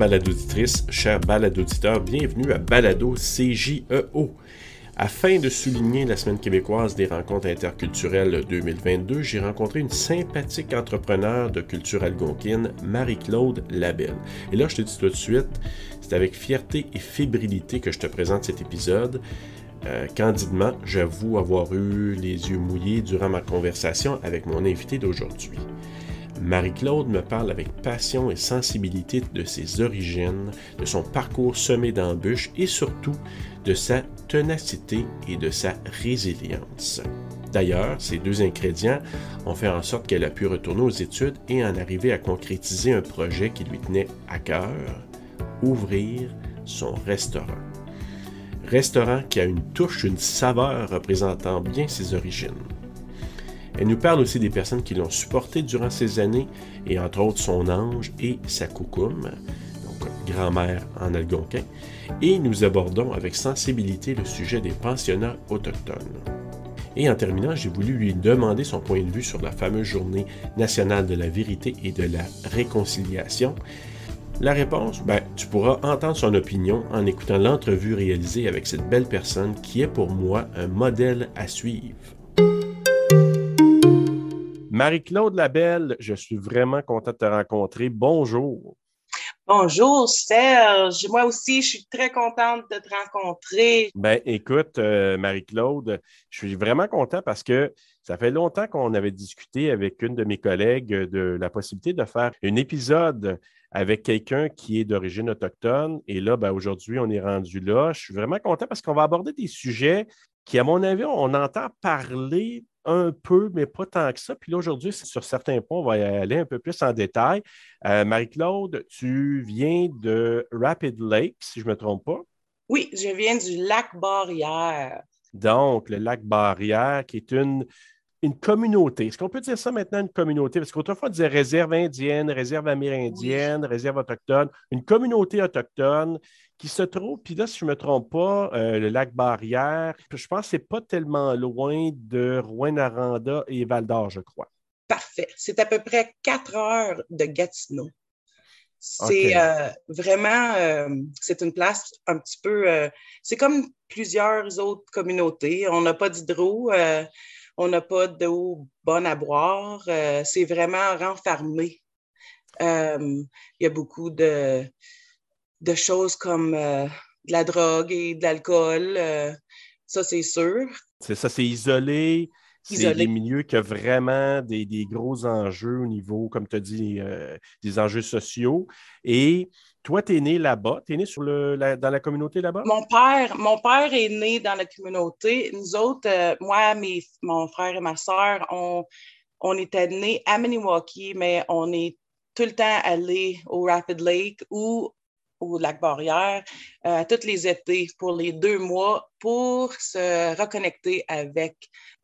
Chère balado-auditrice, chers balado-auditeurs, bienvenue à Balado CJEO. Afin de souligner la Semaine québécoise des rencontres interculturelles 2022, j'ai rencontré une sympathique entrepreneur de culture algonquine, Marie-Claude Labelle. Et là, je te dis tout de suite, c'est avec fierté et fébrilité que je te présente cet épisode. Euh, candidement, j'avoue avoir eu les yeux mouillés durant ma conversation avec mon invité d'aujourd'hui. Marie-Claude me parle avec passion et sensibilité de ses origines, de son parcours semé d'embûches et surtout de sa ténacité et de sa résilience. D'ailleurs, ces deux ingrédients ont fait en sorte qu'elle a pu retourner aux études et en arriver à concrétiser un projet qui lui tenait à cœur, ouvrir son restaurant. Restaurant qui a une touche, une saveur représentant bien ses origines. Elle nous parle aussi des personnes qui l'ont supporté durant ces années, et entre autres son ange et sa coucoume, donc grand-mère en algonquin, et nous abordons avec sensibilité le sujet des pensionnats autochtones. Et en terminant, j'ai voulu lui demander son point de vue sur la fameuse journée nationale de la vérité et de la réconciliation. La réponse, ben, tu pourras entendre son opinion en écoutant l'entrevue réalisée avec cette belle personne qui est pour moi un modèle à suivre. Marie-Claude Labelle, je suis vraiment content de te rencontrer. Bonjour. Bonjour Serge, moi aussi je suis très contente de te rencontrer. Ben écoute, euh, Marie-Claude, je suis vraiment content parce que ça fait longtemps qu'on avait discuté avec une de mes collègues de la possibilité de faire un épisode avec quelqu'un qui est d'origine autochtone. Et là, ben, aujourd'hui, on est rendu là. Je suis vraiment content parce qu'on va aborder des sujets qui, à mon avis, on entend parler un peu, mais pas tant que ça. Puis là, aujourd'hui, sur certains points, on va y aller un peu plus en détail. Euh, Marie-Claude, tu viens de Rapid Lake, si je ne me trompe pas. Oui, je viens du lac Barrière. Donc, le lac Barrière, qui est une, une communauté. Est-ce qu'on peut dire ça maintenant, une communauté? Parce qu'autrefois, on disait réserve indienne, réserve amérindienne, réserve autochtone. Une communauté autochtone qui se trouve, puis là, si je ne me trompe pas, euh, le lac Barrière, je pense que ce n'est pas tellement loin de Rouen-Aranda et Val-d'Or, je crois. Parfait. C'est à peu près quatre heures de Gatineau. C'est euh, vraiment, euh, c'est une place un petit peu, c'est comme plusieurs autres communautés. On n'a pas d'hydro, on n'a pas d'eau bonne à boire. c'est vraiment renfermé. Il y a beaucoup de, de choses comme euh, de la drogue et de l'alcool. Euh, ça, c'est sûr. C'est ça, c'est isolé. C'est des milieux qui ont vraiment des, gros enjeux au niveau, comme tu as dit, euh, des enjeux sociaux. Et toi, tu es né là-bas, tu es né sur le, dans la communauté là-bas? Mon père, mon père est né dans la communauté. Nous autres, moi, mes, mon frère et ma soeur, on, on était nés à Maniwaki, mais on est tout le temps allé au Rapid Lake ou au lac Barrière euh, tous les étés pour les deux mois pour se reconnecter avec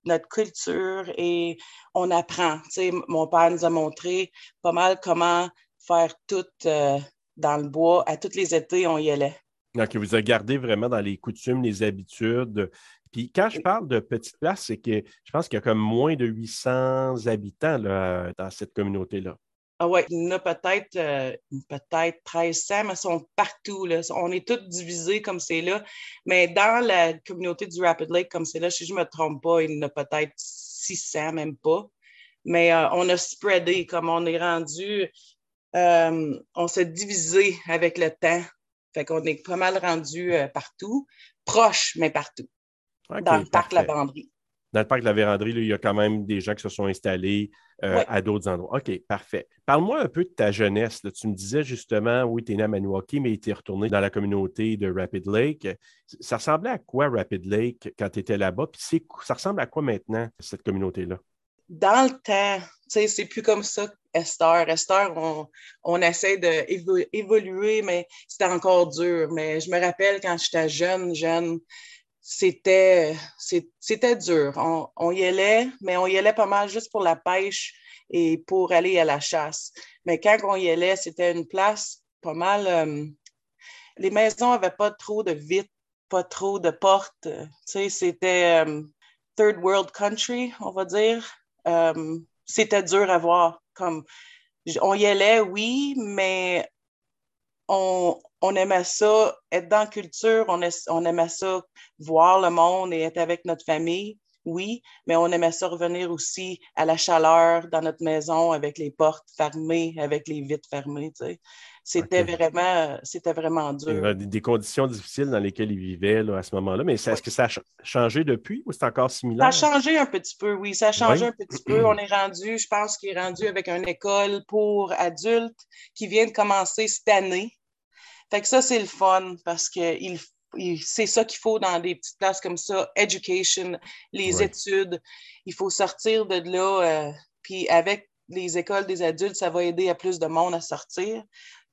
notre culture et on apprend. mon père nous a montré pas mal comment faire tout euh, dans le bois. À tous les étés, on y allait. Donc, vous a gardé vraiment dans les coutumes, les habitudes. Puis quand je parle de petite place, c'est que je pense qu'il y a comme moins de 800 habitants là, dans cette communauté-là. Ah ouais, il y en a peut-être euh, peut-être 1300, mais ils sont partout. Là. On est tous divisés comme c'est là. Mais dans la communauté du Rapid Lake, comme c'est là, si je ne me trompe pas, il y en a peut-être 600, même pas. Mais euh, on a spreadé, comme on est rendu, euh, on s'est divisé avec le temps. Fait qu'on est pas mal rendu partout, proche, mais partout. dans le parc La Banderie dans le parc de la Vérandrie, il y a quand même des gens qui se sont installés euh, à d'autres endroits. OK, parfait. Parle-moi un peu de ta jeunesse. Tu me disais justement, oui, tu es né à Maniwaki, mais tu es retourné dans la communauté de Rapid Lake. Ça ressemblait à quoi Rapid Lake quand tu étais là-bas? Puis ça ressemble à quoi maintenant, cette communauté-là? Dans le temps, c'est plus comme ça Esther. Esther, on, on essaie d'évoluer, mais c'était encore dur. Mais je me rappelle quand j'étais jeune, jeune, c'était, c'était dur. On, y allait, mais on y allait pas mal juste pour la pêche et pour aller à la chasse. Mais quand on y allait, c'était une place pas mal. Euh, les maisons n'avaient pas trop de vitres, pas trop de portes. c'était euh, third world country, on va dire. Euh, c'était dur à voir. Comme, on y allait, oui, mais on, aimait ça, être dans la culture, on, on aimait ça, voir le monde et être avec notre famille oui, mais on aimait ça revenir aussi à la chaleur dans notre maison avec les portes fermées, avec les vitres fermées. C'était vraiment, c'était vraiment dur. Des, conditions difficiles dans lesquelles ils vivaient à ce moment-là. Mais est-ce que ça a changé depuis ou c'est encore similaire? Ça a changé un petit peu, oui. Ça a changé un petit peu. On est rendu, je pense qu'il est rendu avec une école pour adultes qui vient de commencer cette année. Fait que ça, c'est le fun parce qu'il c'est ça qu'il faut dans des petites places comme ça, education, les études. Il faut sortir de là. Euh, puis avec les écoles des adultes, ça va aider à plus de monde à sortir.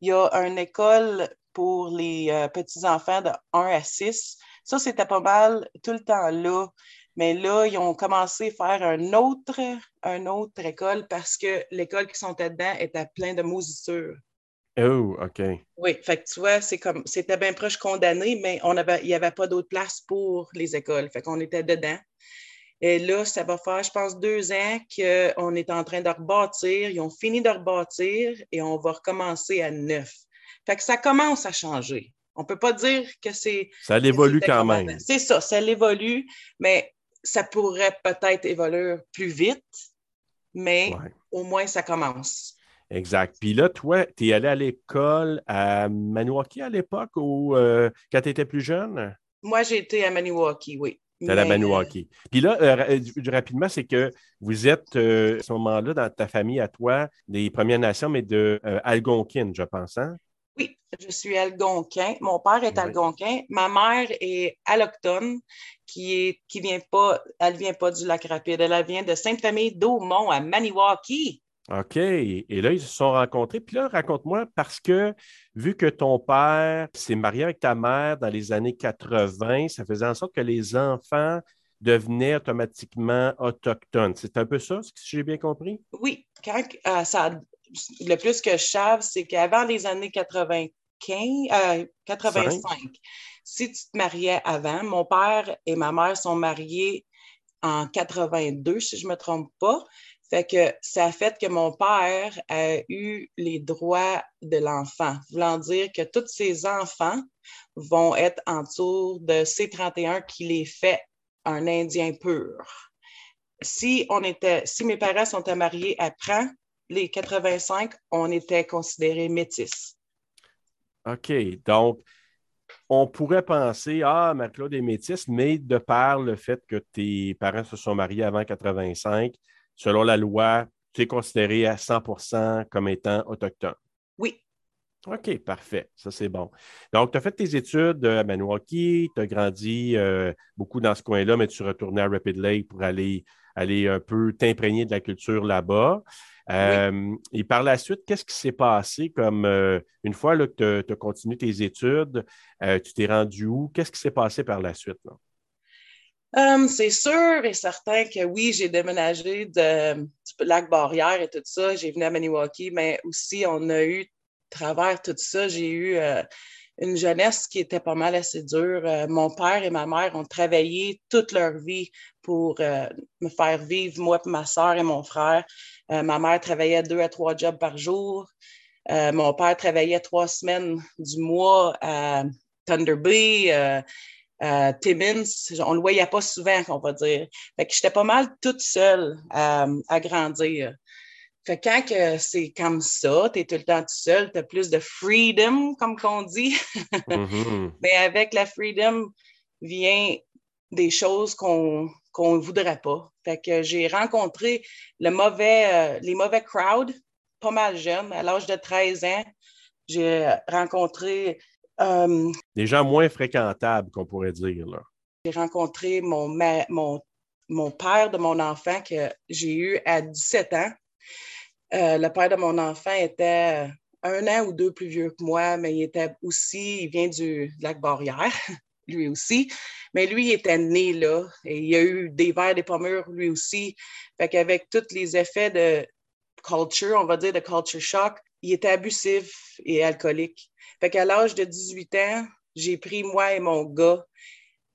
Il y a une école pour les euh, petits-enfants de 1 à 6. Ça, c'était pas mal tout le temps là. Mais là, ils ont commencé à faire un autre, une autre école parce que l'école qui sont dedans était plein de moisissures. Oh, OK. Oui, fait que tu vois, c'est comme c'était bien proche condamné, mais on avait, il n'y avait pas d'autre place pour les écoles. Fait qu'on était dedans. Et là, ça va faire, je pense, deux ans qu'on est en train de rebâtir. Ils ont fini de rebâtir et on va recommencer à neuf. Fait que ça commence à changer. On ne peut pas dire que c'est. Ça évolue quand même. C'est ça, ça évolue, mais ça pourrait peut-être évoluer plus vite, mais au moins ça commence. Exact. Puis là, toi, tu es allé à l'école à Maniwaki à l'époque ou euh, quand tu étais plus jeune? Moi, j'ai été à Maniwaki, oui. Tu à Maniwaki. Puis là, euh, rapidement, c'est que vous êtes euh, à ce moment-là dans ta famille à toi des Premières Nations, mais de Algonquin, je pense. Hein? Oui, je suis algonquin. Mon père est algonquin. Ma mère est allochtone, qui est qui vient pas, elle vient pas du lac Rapide. Elle vient de Sainte-Famille d'Aumont à Maniwaki. OK. Et là, ils se sont rencontrés. Puis là, raconte-moi, parce que vu que ton père s'est marié avec ta mère dans les années 80, ça faisait en sorte que les enfants devenaient automatiquement autochtones. C'est un peu ça, si j'ai bien compris? Oui. Quand, euh, ça, le plus que je savais, c'est qu'avant les années 95, 85, euh, si tu te mariais avant, mon père et ma mère sont mariés en 82, si je ne me trompe pas. Fait que ça a fait que mon père a eu les droits de l'enfant, voulant dire que tous ses enfants vont être en dessous de C31 qui les fait un Indien pur. Si, on était, si mes parents sont mariés après les 85, on était considérés métis. OK. Donc, on pourrait penser, ah, Marc-Claude est métisse, mais de par le fait que tes parents se sont mariés avant 85, selon la loi, tu es considéré à 100% comme étant autochtone. Oui. OK, parfait. Ça, c'est bon. Donc, tu as fait tes études à Maniwaki, tu as grandi euh, beaucoup dans ce coin-là, mais tu retournais à Rapid Lake pour aller, aller un peu t'imprégner de la culture là-bas. Euh, et par la suite, qu'est-ce qui s'est passé comme euh, une fois que tu as, continué tes études, tu t'es rendu où? Qu'est-ce qui s'est passé par la suite? Là? Um, c'est sûr et certain que oui, j'ai déménagé de, lac Barrière et tout ça. J'ai venu à Maniwaki, mais aussi on a eu, travers tout ça, j'ai eu euh, une jeunesse qui était pas mal assez dure. Euh, mon père et ma mère ont travaillé toute leur vie pour euh, me faire vivre, moi, ma soeur et mon frère. ma mère travaillait deux à trois jobs par jour. mon père travaillait trois semaines du mois à Thunder Bay euh, Timmins, on le voyait pas souvent, on va dire. Fait que j'étais pas mal toute seule euh, à grandir. Fait que quand que c'est comme ça, tu es tout le temps tout seul, tu as plus de freedom, comme qu'on dit. Mm-hmm. Mais avec la freedom vient des choses qu'on ne voudrait pas. Fait que j'ai rencontré le mauvais, euh, les mauvais crowds, pas mal jeune, à l'âge de 13 ans. J'ai rencontré euh, Des gens moins fréquentables, qu'on pourrait dire. J'ai rencontré mon, mon, mon, père de mon enfant que j'ai eu à 17 ans. Euh, le père de mon enfant était un an ou deux plus vieux que moi, mais il était aussi, il vient du lac Barrière, lui aussi. Mais lui, il était né là. Et il a eu des verres, des pommures, lui aussi. Fait qu'avec tous les effets de culture, on va dire de culture shock, il était abusif et alcoolique. Fait qu'à l'âge de 18 ans, j'ai pris moi et mon gars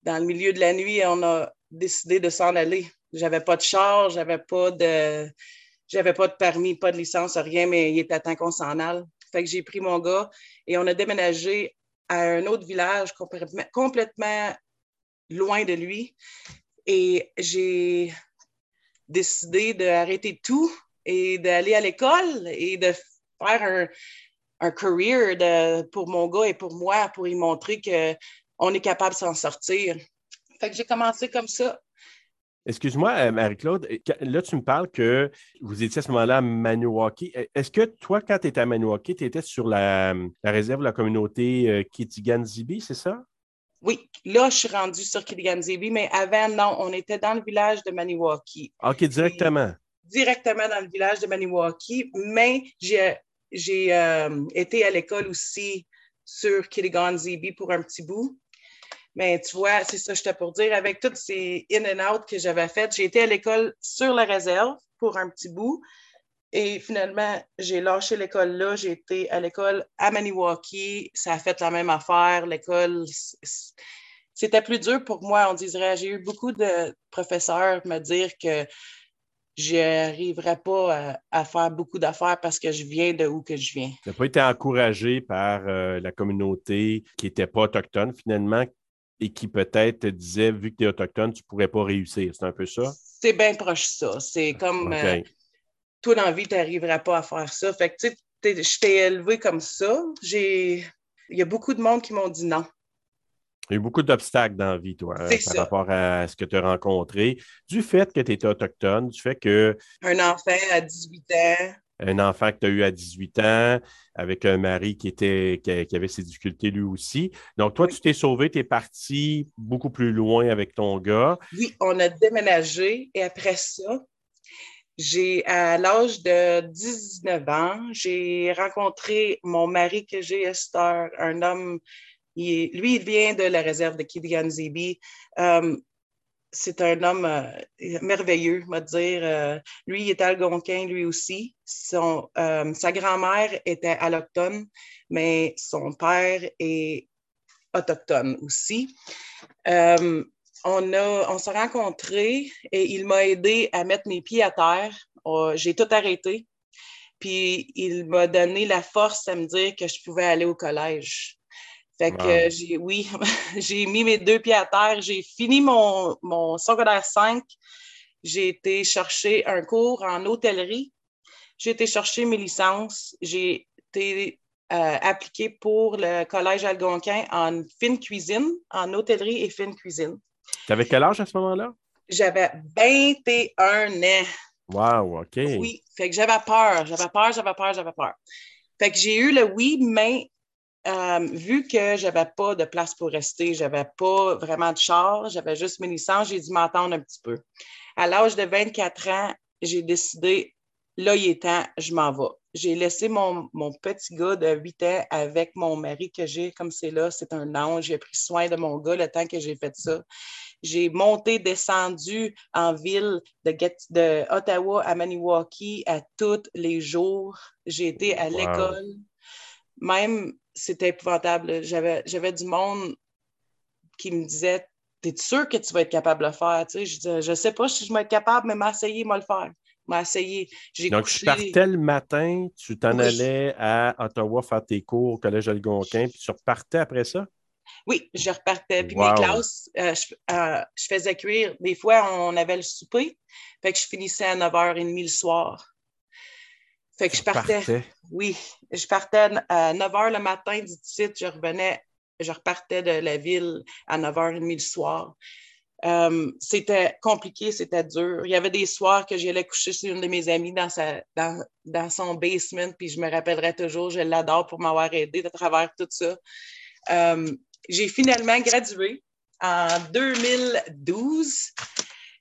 dans le milieu de la nuit et on a décidé de s'en aller. J'avais pas de charge, j'avais pas de j'avais pas de permis, pas de licence, rien, mais il était temps qu'on s'en aille. Fait que j'ai pris mon gars et on a déménagé à un autre village complètement, loin de lui. Et j'ai décidé d'arrêter tout et d'aller à l'école et de faire un, un career de, pour mon gars et pour moi pour y montrer qu'on est capable de s'en sortir. Fait que j'ai commencé comme ça. Excuse-moi, euh, Marie-Claude, là, tu me parles que vous étiez à ce moment-là à Maniwaki. E, est-ce que toi, quand tu étais à Maniwaki, tu étais sur la, réserve de la communauté euh, Kitigan-Zibi, c'est ça? Oui, là, je suis rendue sur Kitigan-Zibi, mais avant, non, on était dans le village de Maniwaki. OK, directement. directement dans le village de Maniwaki, mais j'ai j'ai euh, été à l'école aussi sur Kiligan-Zibi pour un petit bout. Mais tu vois, c'est ça que j'étais pour dire. Avec toutes ces in and out que j'avais faites, j'ai été à l'école sur la réserve pour un petit bout. Et finalement, j'ai lâché l'école là. J'ai été à l'école à Maniwaki. Ça a fait la même affaire. L'école, c'était plus dur pour moi, on dirait. J'ai eu beaucoup de professeurs me dire que je n'arriverai pas à, faire beaucoup d'affaires parce que je viens de où que je viens. Tu n'as pas été encouragé par euh, la communauté qui n'était pas autochtone finalement et qui peut-être te disait, vu que tu es autochtone, tu ne pourrais pas réussir. C'est un peu ça? C'est bien proche ça. C'est comme euh, toi dans la vie, tu n'arriveras pas à faire ça. Fait que tu sais, je t'ai élevé comme ça. Il y a beaucoup de monde qui m'ont dit non. Il y a eu beaucoup d'obstacles dans la vie, toi, hein, par rapport à ce que tu as rencontré, du fait que tu étais autochtone, du fait que. Un enfant à 18 ans. Un enfant que tu as eu à 18 ans, avec un mari qui, était, qui, avait ses difficultés lui aussi. Donc, toi, tu t'es sauvé, tu es parti beaucoup plus loin avec ton gars. Oui, on a déménagé et après ça, j'ai, à l'âge de 19 ans, j'ai rencontré mon mari que j'ai, Esther, un homme lui, il vient de la réserve de Kidigan Zibi. Euh, c'est un homme euh, merveilleux, on va dire. Euh, lui, il est algonquin, lui aussi. Sa grand-mère était allochtone, mais son père est autochtone aussi. on, on s'est rencontrés et il m'a aidé à mettre mes pieds à terre. Oh, j'ai tout arrêté. Puis il m'a donné la force à me dire que je pouvais aller au collège. Fait que j'ai, oui, j'ai mis mes deux pieds à terre. J'ai fini mon, mon secondaire 5. J'ai été chercher un cours en hôtellerie. J'ai été chercher mes licences. J'ai été euh, appliquée pour le Collège Algonquin en fine cuisine, en hôtellerie et fine cuisine. Tu avais quel âge à ce moment-là? J'avais 21 ans. Wow, OK. Oui, fait que j'avais peur, j'avais peur, j'avais peur, j'avais peur. Fait que j'ai eu le oui, mais euh, vu que je n'avais pas de place pour rester, je n'avais pas vraiment de char, j'avais juste mes licences, j'ai dû m'attendre un petit peu. À l'âge de 24 ans, j'ai décidé, là, il est temps, je m'en vais. J'ai laissé mon, petit gars de 8 ans avec mon mari que j'ai, comme c'est là, c'est un ange. J'ai pris soin de mon gars le temps que j'ai fait ça. J'ai monté, descendu en ville de, de Ottawa à Maniwaki à tous les jours. J'ai été à l'école. Même c'était épouvantable. J'avais, du monde qui me disait T'es sûr que tu vas être capable de le faire? je disais, je sais pas si je vais être capable, mais m'essayer, moi le faire. M'essayer. Donc, tu partais le matin, tu t'en allais à Ottawa faire tes cours au Collège Algonquin, puis tu repartais après ça? Oui, je repartais. Puis mes classes, euh, euh, je, faisais cuire. Des fois, on avait le souper. Fait que je finissais à 9h30 le soir. Fait que je partais. Oui, je partais à 9 h le matin du site, je revenais, je repartais de la ville à 9h30 le soir. Euh, c'était compliqué, c'était dur. Il y avait des soirs que j'allais coucher chez une de mes amies dans, sa, dans, dans son basement, puis je me rappellerai toujours, je l'adore pour m'avoir aidé à travers tout ça. Euh, j'ai finalement gradué en 2012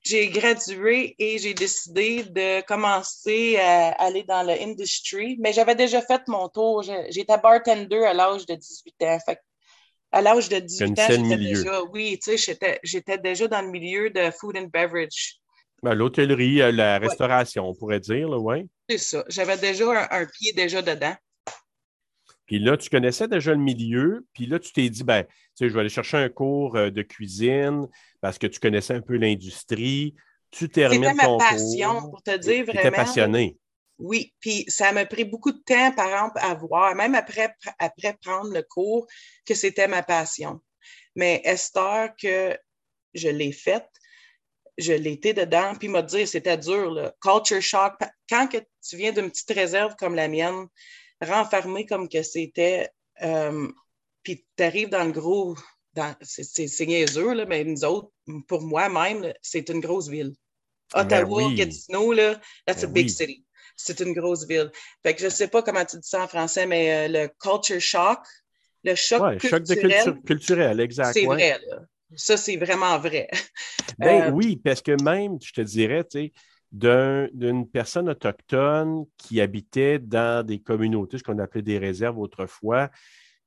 j'ai gradué et j'ai décidé de commencer à aller dans l'industrie. Mais j'avais déjà fait mon tour. J'étais bartender à l'âge de 18 ans. à l'âge de 18 ans, j'étais déjà, oui, tu sais, j'étais déjà dans le milieu de food and beverage. Ben, l'hôtellerie, euh, la restauration, on pourrait dire, oui. C'est ça. J'avais déjà un, pied déjà dedans. Puis là, tu connaissais déjà le milieu, puis là, tu t'es dit, ben, tu sais, je vais aller chercher un cours euh, de cuisine parce que tu connaissais un peu l'industrie. Tu termines ton ma passion, pour te dire vraiment. Tu passionné. Oui, puis ça m'a pris beaucoup de temps, par exemple, à voir, même après, après prendre le cours, que c'était ma passion. Mais Esther, que je l'ai faite, je l'ai été dedans, puis m'a dit c'était dur, là. culture shock. Quand que tu viens d'une petite réserve comme la mienne, renfermé comme que c'était, euh, puis tu arrives dans le gros, c'est niaiseux, là, mais nous autres, pour moi-même, c'est une grosse ville. Ben Ottawa, Gatineau, là, that's a ben big city. C'est une grosse ville. Fait que je sais pas comment tu dis ça en français, mais euh, le culture shock, le choc culturel. Choc de culture, culturel, exact. C'est vrai, là. Ça, c'est vraiment vrai. Ben euh, oui, parce que même, je te dirais, tu sais, d'une personne autochtone qui habitait dans des communautés, ce qu'on appelait des réserves autrefois,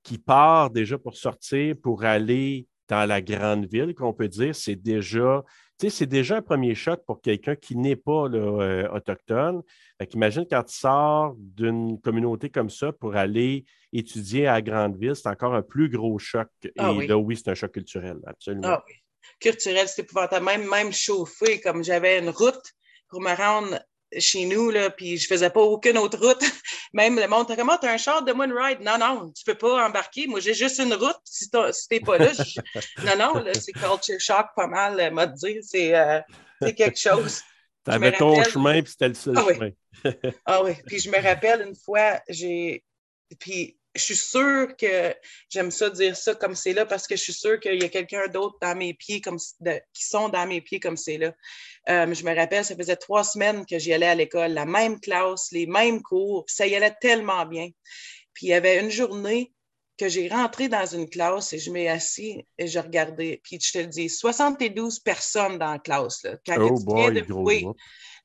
qui part déjà pour sortir, pour aller dans la grande ville, qu'on peut dire, c'est déjà, c'est déjà un premier choc pour quelqu'un qui n'est pas euh, autochtone. Imagine quand tu sors d'une communauté comme ça pour aller étudier à la grande ville, c'est encore un plus gros choc. Ah Et là, oui, c'est un choc culturel, absolument. Ah oui. Culturel, c'est épouvantable. Même, même chauffé, comme j'avais une route pour me rendre chez nous, là, puis je faisais pas aucune autre route. Même le monde, comment t'as un char de Moon Ride? Non, non, tu peux pas embarquer. Moi, j'ai juste une route. Si t'es pas là, non, non, c'est culture shock pas mal, euh, m'a dire. Euh, c'est quelque chose. T'avais ton chemin, puis c'était le seul ah chemin. ah oui, puis je me rappelle une fois, j'ai. Puis je suis sûre que j'aime ça dire ça comme c'est là parce que je suis sûre qu'il y a quelqu'un d'autre dans mes pieds comme qui sont dans mes pieds comme c'est là. Euh, je me rappelle, ça faisait trois semaines que j'y allais à l'école, la même classe, les mêmes cours, ça y allait tellement bien. Puis il y avait une journée que j'ai rentré dans une classe et je m'ai assis et je regardais. Puis je te le dis, 72 personnes dans la classe. Là, quand oh boy, de, gros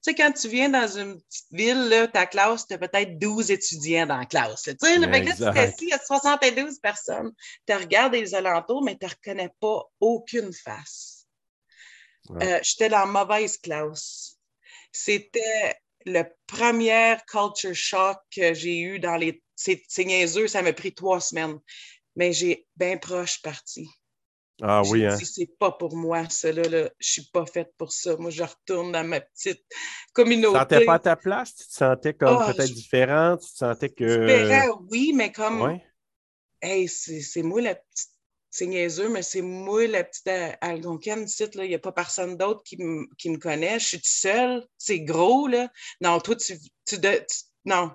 sais, quand tu viens dans une petite ville, ta classe, tu as peut-être 12 étudiants dans la classe. Tu sais, là, tu assis, il y a 72 personnes. Tu regardes les alentours, mais tu ne reconnais pas aucune face. Euh, j'étais dans la mauvaise classe. C'était le premier culture shock que j'ai eu dans les. C'est niaiseux, ça m'a pris trois semaines. Mais j'ai bien proche parti. Ah oui, hein? c'est pas pour moi, ça, là, là. Je suis pas faite pour ça. Moi, je retourne dans ma petite communauté. Tu te sentais pas à ta place? Tu te sentais comme ah, peut-être différente? Tu te sentais que. Différent, oui, mais comme. Ouais. Hey, c'est moi la petite. C'est niaiseux, mais c'est moi la petite là. Il n'y a pas personne d'autre qui, qui, me connaît. Je suis toute seule. C'est gros, là. Non, toi, tu. tu, tu non.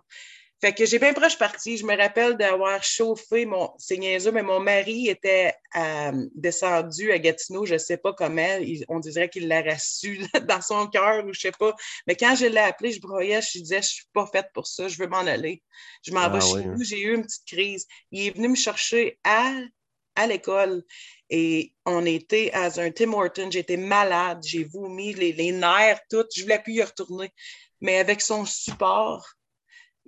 Fait que j'ai bien proche parti. Je me rappelle d'avoir chauffé mon. C'est niaiseux, mais mon mari était euh, descendu à Gatineau, je ne sais pas comment. on dirait qu'il l'a reçu dans son cœur ou je ne sais pas. Mais quand je l'ai appelé, je broyais, je disais, je ne suis pas faite pour ça, je veux m'en aller. Je m'en vais ah chez nous, hein. j'ai eu une petite crise. Il est venu me chercher à, à l'école et on était à un Tim Horton. J'étais malade, j'ai vomi, les, les nerfs, tout. Je ne voulais plus y retourner. Mais avec son support,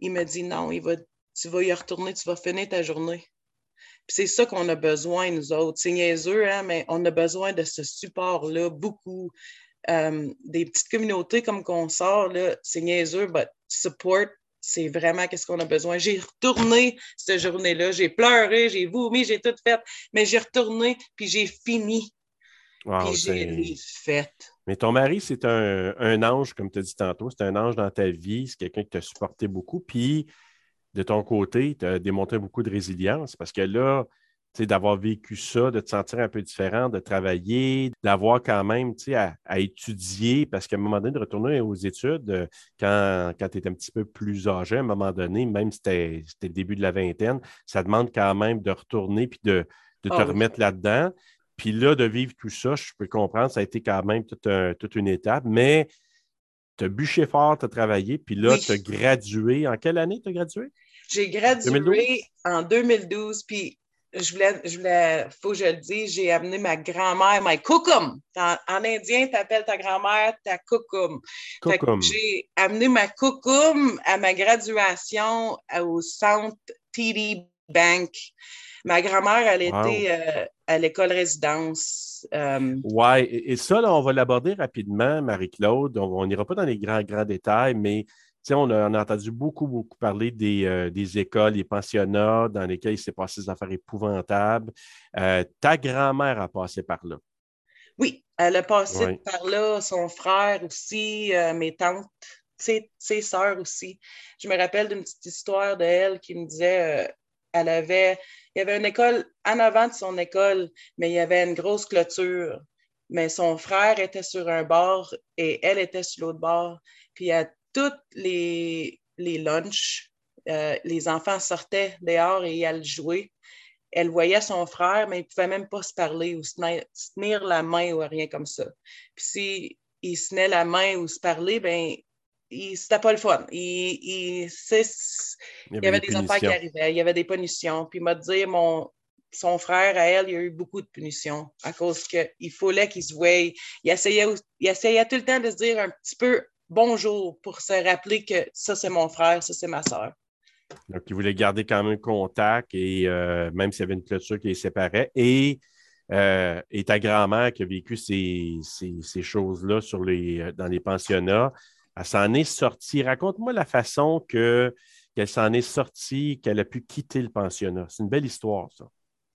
il me dit non, il va, tu vas y retourner, tu vas finir ta journée. c'est ça qu'on a besoin, nous autres. C'est niaiseux, hein, mais on a besoin de ce support-là, beaucoup. Euh, des petites communautés comme qu'on sort, c'est niaiseux, mais support, c'est vraiment qu'est-ce qu'on a besoin. J'ai retourné cette journée-là, j'ai pleuré, j'ai vomi, j'ai tout fait, mais j'ai retourné, puis j'ai fini. puis j'ai fait. Mais ton mari, c'est un, ange, comme tu as dit tantôt, c'est un ange dans ta vie, c'est quelqu'un qui t'a supporté beaucoup. Puis, de ton côté, tu as démontré beaucoup de résilience parce que là, d'avoir vécu ça, de te sentir un peu différent, de travailler, d'avoir quand même à, à étudier, parce qu'à un moment donné, de retourner aux études, euh, quand, quand tu es un petit peu plus âgé, à un moment donné, même si c'était le début de la vingtaine, ça demande quand même de retourner puis de, te ah remettre là-dedans. Puis là, de vivre tout ça, je peux comprendre, ça a été quand même toute, une étape, mais tu as bûché fort, tu as travaillé, puis là, tu as gradué. En quelle année tu as gradué? J'ai gradué en 2012, puis je voulais, je voulais, faut que je le dise, j'ai amené ma grand-mère, my kukum. En, indien, tu appelles ta grand-mère ta kukum. J'ai amené ma kukum à ma graduation au centre TD Bank. Ma grand-mère, elle était euh, à l'école résidence. Euh, oui, et, ça, là, on va l'aborder rapidement, Marie-Claude. On n'ira pas dans les grands, grands détails, mais on a, on a, entendu beaucoup, beaucoup parler des, euh, des, écoles, des pensionnats dans lesquels il s'est passé des affaires épouvantables. ta grand-mère a passé par là. Oui, elle a passé par là, son frère aussi, mes tantes. ses, sœurs aussi. Je me rappelle d'une petite histoire d'elle qui me disait, euh, elle avait, il y avait une école en avant de son école, mais il y avait une grosse clôture. Mais son frère était sur un bord et elle était sur l'autre bord. Puis à toutes les, les lunchs, euh, les enfants sortaient dehors et allaient jouer. Elle voyait son frère, mais ils ne pouvaient même pas se parler ou se tenir, la main ou rien comme ça. Puis s'ils se tenaient la main ou se parler, ben c'était pas le fun. Il, il, y avait, des, affaires qui arrivaient, il y avait des punitions. Puis il m'a dit, mon, son frère, à elle, il y a eu beaucoup de punitions à cause qu'il fallait qu'il se voie. Il essayait, il essayait tout le temps de se dire un petit peu bonjour pour se rappeler que ça, c'est mon frère, ça, c'est ma soeur. Donc, il voulait garder quand même contact et euh, même s'il y avait une clôture qui les séparait. Et, euh, et ta grand-mère qui a vécu ces, ces, choses-là sur les, dans les pensionnats, elle s'en est sortie. Raconte-moi la façon que, qu'elle s'en est sortie, qu'elle a pu quitter le pensionnat. C'est une belle histoire, ça.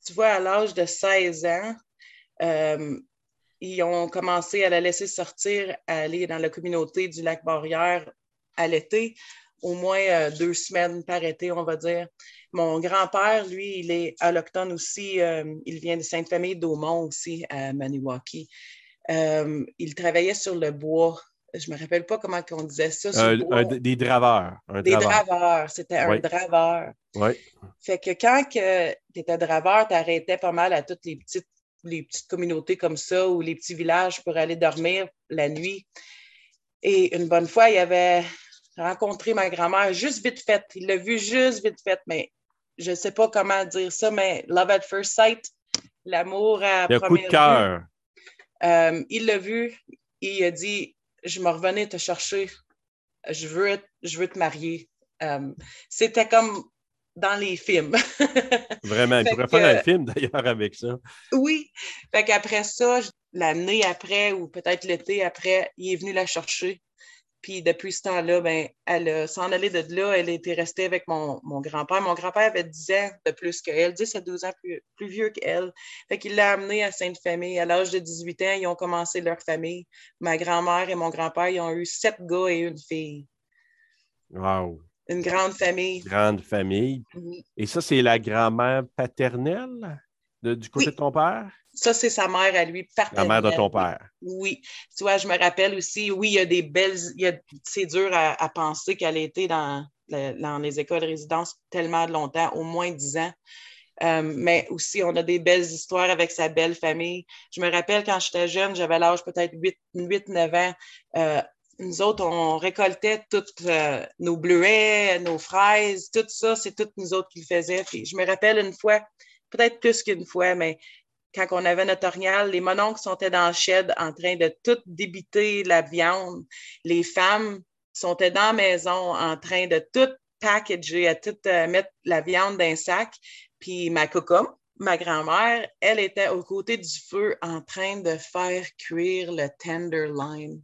Tu vois, à l'âge de 16 ans, euh, ils ont commencé à la laisser sortir, à aller dans la communauté du lac Barrière à l'été, au moins euh, deux semaines par été, on va dire. Mon grand-père, lui, il est autochtone aussi. Euh, il vient de Sainte-Famille d'Aumont aussi, à Maniwaki. il travaillait sur le bois je ne me rappelle pas comment on disait ça. des draveurs. des draveurs. C'était un draveur. Oui. Fait que quand tu étais draveur, tu arrêtais pas mal à toutes les petites, les petites communautés comme ça ou les petits villages pour aller dormir la nuit. Et une bonne fois, il avait rencontré ma grand-mère juste vite fait. Il l'a vu juste vite fait, mais je ne sais pas comment dire ça, mais love at first sight, l'amour à Le coup de cœur. Euh, il l'a vu, il a dit je me revenais te chercher. Je veux, je veux te marier. Euh, c'était comme dans les films. Vraiment, il pourrait faire un film d'ailleurs avec ça. Oui. Fait qu'après ça, l'année après ou peut-être l'été après, il est venu la chercher. Puis depuis ce temps-là, ben, elle s'en allait de là. Elle était restée avec mon, grand-père. Mon grand-père avait 10 ans de plus qu'elle, 10 à 12 ans plus, vieux qu'elle. Fait qu'il l'a amenée à Sainte-Famille. À l'âge de 18 ans, ils ont commencé leur famille. Ma grand-mère et mon grand-père, ils ont eu sept gars et une fille. Wow! Une grande famille. Grande famille. Et ça, c'est la grand-mère paternelle? Du côté de ton père? Ça, c'est sa mère à lui, La mère de ton père. Oui. Tu vois, je me rappelle aussi, oui, il y a des belles. C'est dur à, penser qu'elle a été dans, dans les écoles de résidence tellement longtemps, au moins dix ans. Euh, mais aussi, on a des belles histoires avec sa belle famille. Je me rappelle quand j'étais jeune, j'avais l'âge peut-être 8-9 ans. Euh, nous autres, on récoltait toutes euh, nos bleuets, nos fraises, tout ça, c'est toutes nous autres qui le faisaient. Puis je me rappelle une fois, peut-être plus qu'une fois, mais quand on avait notre orignal, les mononcles sont dans le shed en train de tout débiter la viande? Les femmes sont dans la maison en train de tout packager, à tout euh, mettre la viande dans un sac? Puis ma coco, ma grand-mère, elle était aux côtés du feu en train de faire cuire le tenderloin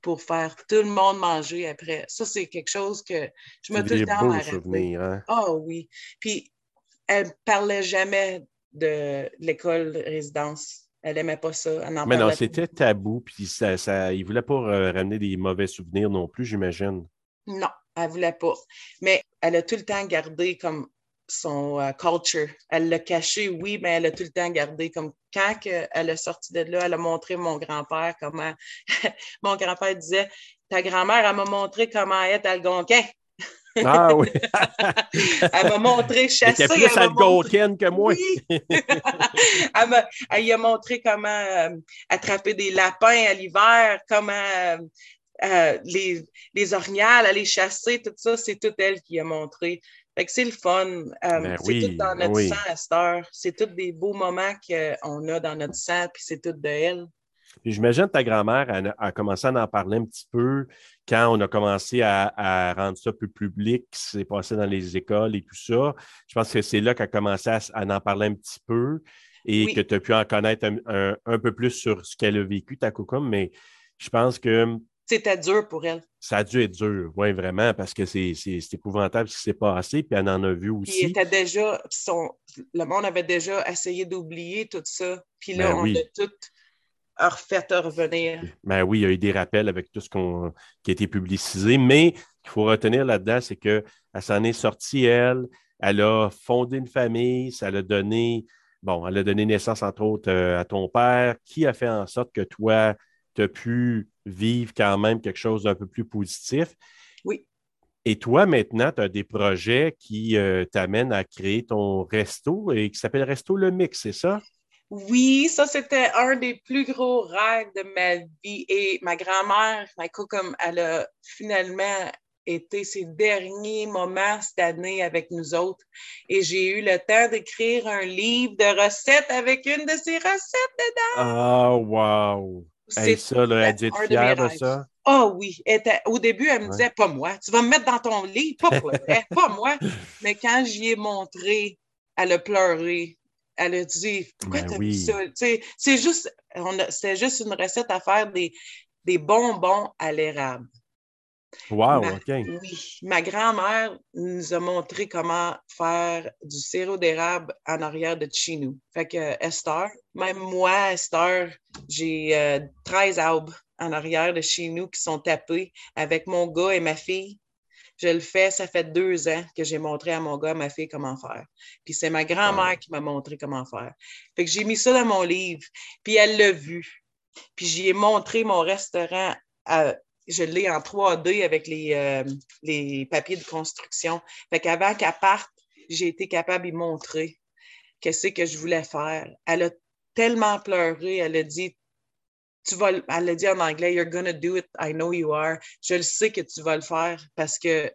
pour faire tout le monde manger après. Ça, c'est quelque chose que je me tout le temps à hein? Ah oui. Puis elle parlait jamais de l'école résidence. Elle n'aimait pas ça. Mais non, c'était tabou, puis ça, ça, il ne voulait pas euh, ramener des mauvais souvenirs non plus, j'imagine. Non, elle ne voulait pas. Mais elle a tout le temps gardé comme son euh, culture. Elle l'a caché, oui, mais elle a tout le temps gardé comme quand elle est sortie de là, elle a montré mon grand-père comment. mon grand-père disait Ta grand-mère, elle m'a montré comment être algonquin. Ah oui. elle m'a montré chasser. Elle était plus algonquienne que moi. Oui. elle, m'a, elle a montré comment euh, attraper des lapins à l'hiver, comment euh, euh, les, les aller chasser, tout ça, c'est tout elle qui a montré. Fait que c'est le fun. Ben c'est tout dans notre sang à cette heure. C'est tous des beaux moments qu'on a dans notre sang, puis c'est tout de elle. Puis j'imagine que ta grand-mère a, commencé à en parler un petit peu quand on a commencé à, rendre ça plus public, c'est passé dans les écoles et tout ça. Je pense que c'est là qu'elle a commencé à, en parler un petit peu et que tu as pu en connaître un, peu plus sur ce qu'elle a vécu, ta cocom, mais je pense que. C'était dur pour elle. Ça a dû être dur, oui, vraiment, parce que c'est épouvantable ce qui s'est passé, puis elle en a vu aussi. Puis était déjà, son, le monde avait déjà essayé d'oublier tout ça. Puis là, ben on a tout refait revenir. Ben oui, il y a eu des rappels avec tout ce qu'on, qui a été publicisé, mais qu'il faut retenir là-dedans, c'est qu'elle s'en est sortie, elle, elle a fondé une famille, ça l'a donné, bon, elle a donné naissance, entre autres, euh, à ton père, qui a fait en sorte que toi, tu as pu vivre quand même quelque chose d'un peu plus positif. Oui. Et toi, maintenant, tu as des projets qui euh, t'amènent à créer ton resto et qui s'appelle Resto Le Mix, c'est ça? Oui, ça, c'était un des plus gros rêves de ma vie. Et ma grand-mère, comme elle a finalement été ses derniers moments cette année avec nous autres. Et j'ai eu le temps d'écrire un livre de recettes avec une de ses recettes dedans. Ah, wow! C'est ça, là, elle dit fière de, ça? Ah oh, oui. au début, elle me disait, pas moi, tu vas me mettre dans ton lit, pas, pas moi. Mais quand j'y ai montré, elle a pleuré. Elle a dit, pourquoi ben tu as oui. ça? C'est juste, c'est juste une recette à faire des, des bonbons à l'érable. Wow, OK. Oui, ma grand-mère nous a montré comment faire du sirop d'érable en arrière de chez nous. Fait que Esther, même moi, Esther, j'ai 13 euh, arbres en arrière de chez nous qui sont tapés avec mon gars et ma fille. Je le fais, ça fait deux ans que j'ai montré à mon gars à ma fille comment faire. Puis c'est ma grand-mère qui m'a montré comment faire. Fait que j'ai mis ça dans mon livre, puis elle l'a vu. Puis j'y ai montré mon restaurant à, je l'ai en 3D avec les, euh, les papiers de construction. Fait qu'avant qu'elle parte, j'ai été capable d'y montrer qu'est-ce que je voulais faire. Elle a tellement pleuré, elle a dit, tu vas, elle a dit en anglais, You're gonna do it, I know you are. Je le sais que tu vas le faire parce que